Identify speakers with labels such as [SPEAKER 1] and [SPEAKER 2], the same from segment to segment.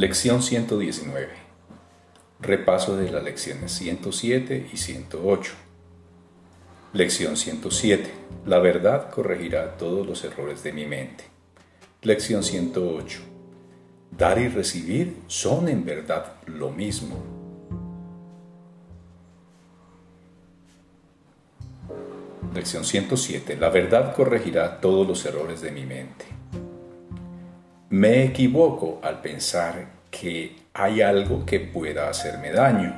[SPEAKER 1] Lección 119. Repaso de las lecciones 107 y 108. Lección 107. La verdad corregirá todos los errores de mi mente. Lección 108. Dar y recibir son en verdad lo mismo. Lección 107. La verdad corregirá todos los errores de mi mente. Me equivoco al pensar que hay algo que pueda hacerme daño.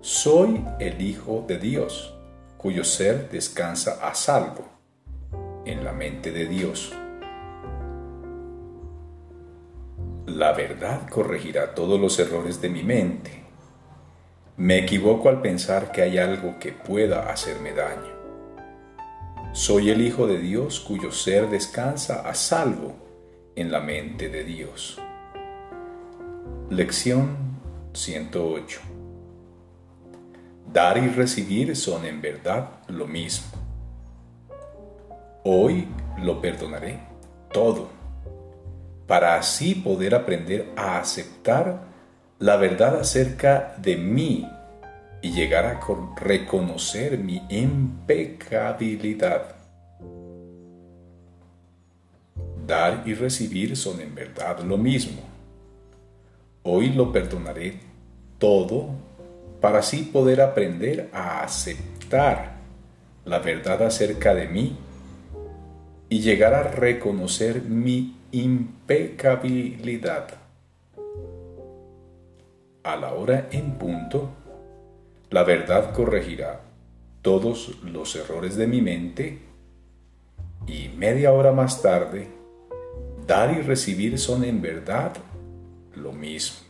[SPEAKER 1] Soy el Hijo de Dios, cuyo ser descansa a salvo en la mente de Dios. La verdad corregirá todos los errores de mi mente me equivoco al pensar que hay algo que pueda hacerme daño. Soy el Hijo de Dios cuyo ser descansa a salvo en la mente de Dios. Lección 108. Dar y recibir son en verdad lo mismo. Hoy lo perdonaré todo, para así poder aprender a aceptar la verdad acerca de mí y llegar a reconocer mi impecabilidad. Dar y recibir son en verdad lo mismo. Hoy lo perdonaré todo para así poder aprender a aceptar la verdad acerca de mí y llegar a reconocer mi impecabilidad a la hora en punto, la verdad corregirá todos los errores de mi mente y media hora más tarde, dar y recibir son en verdad lo mismo.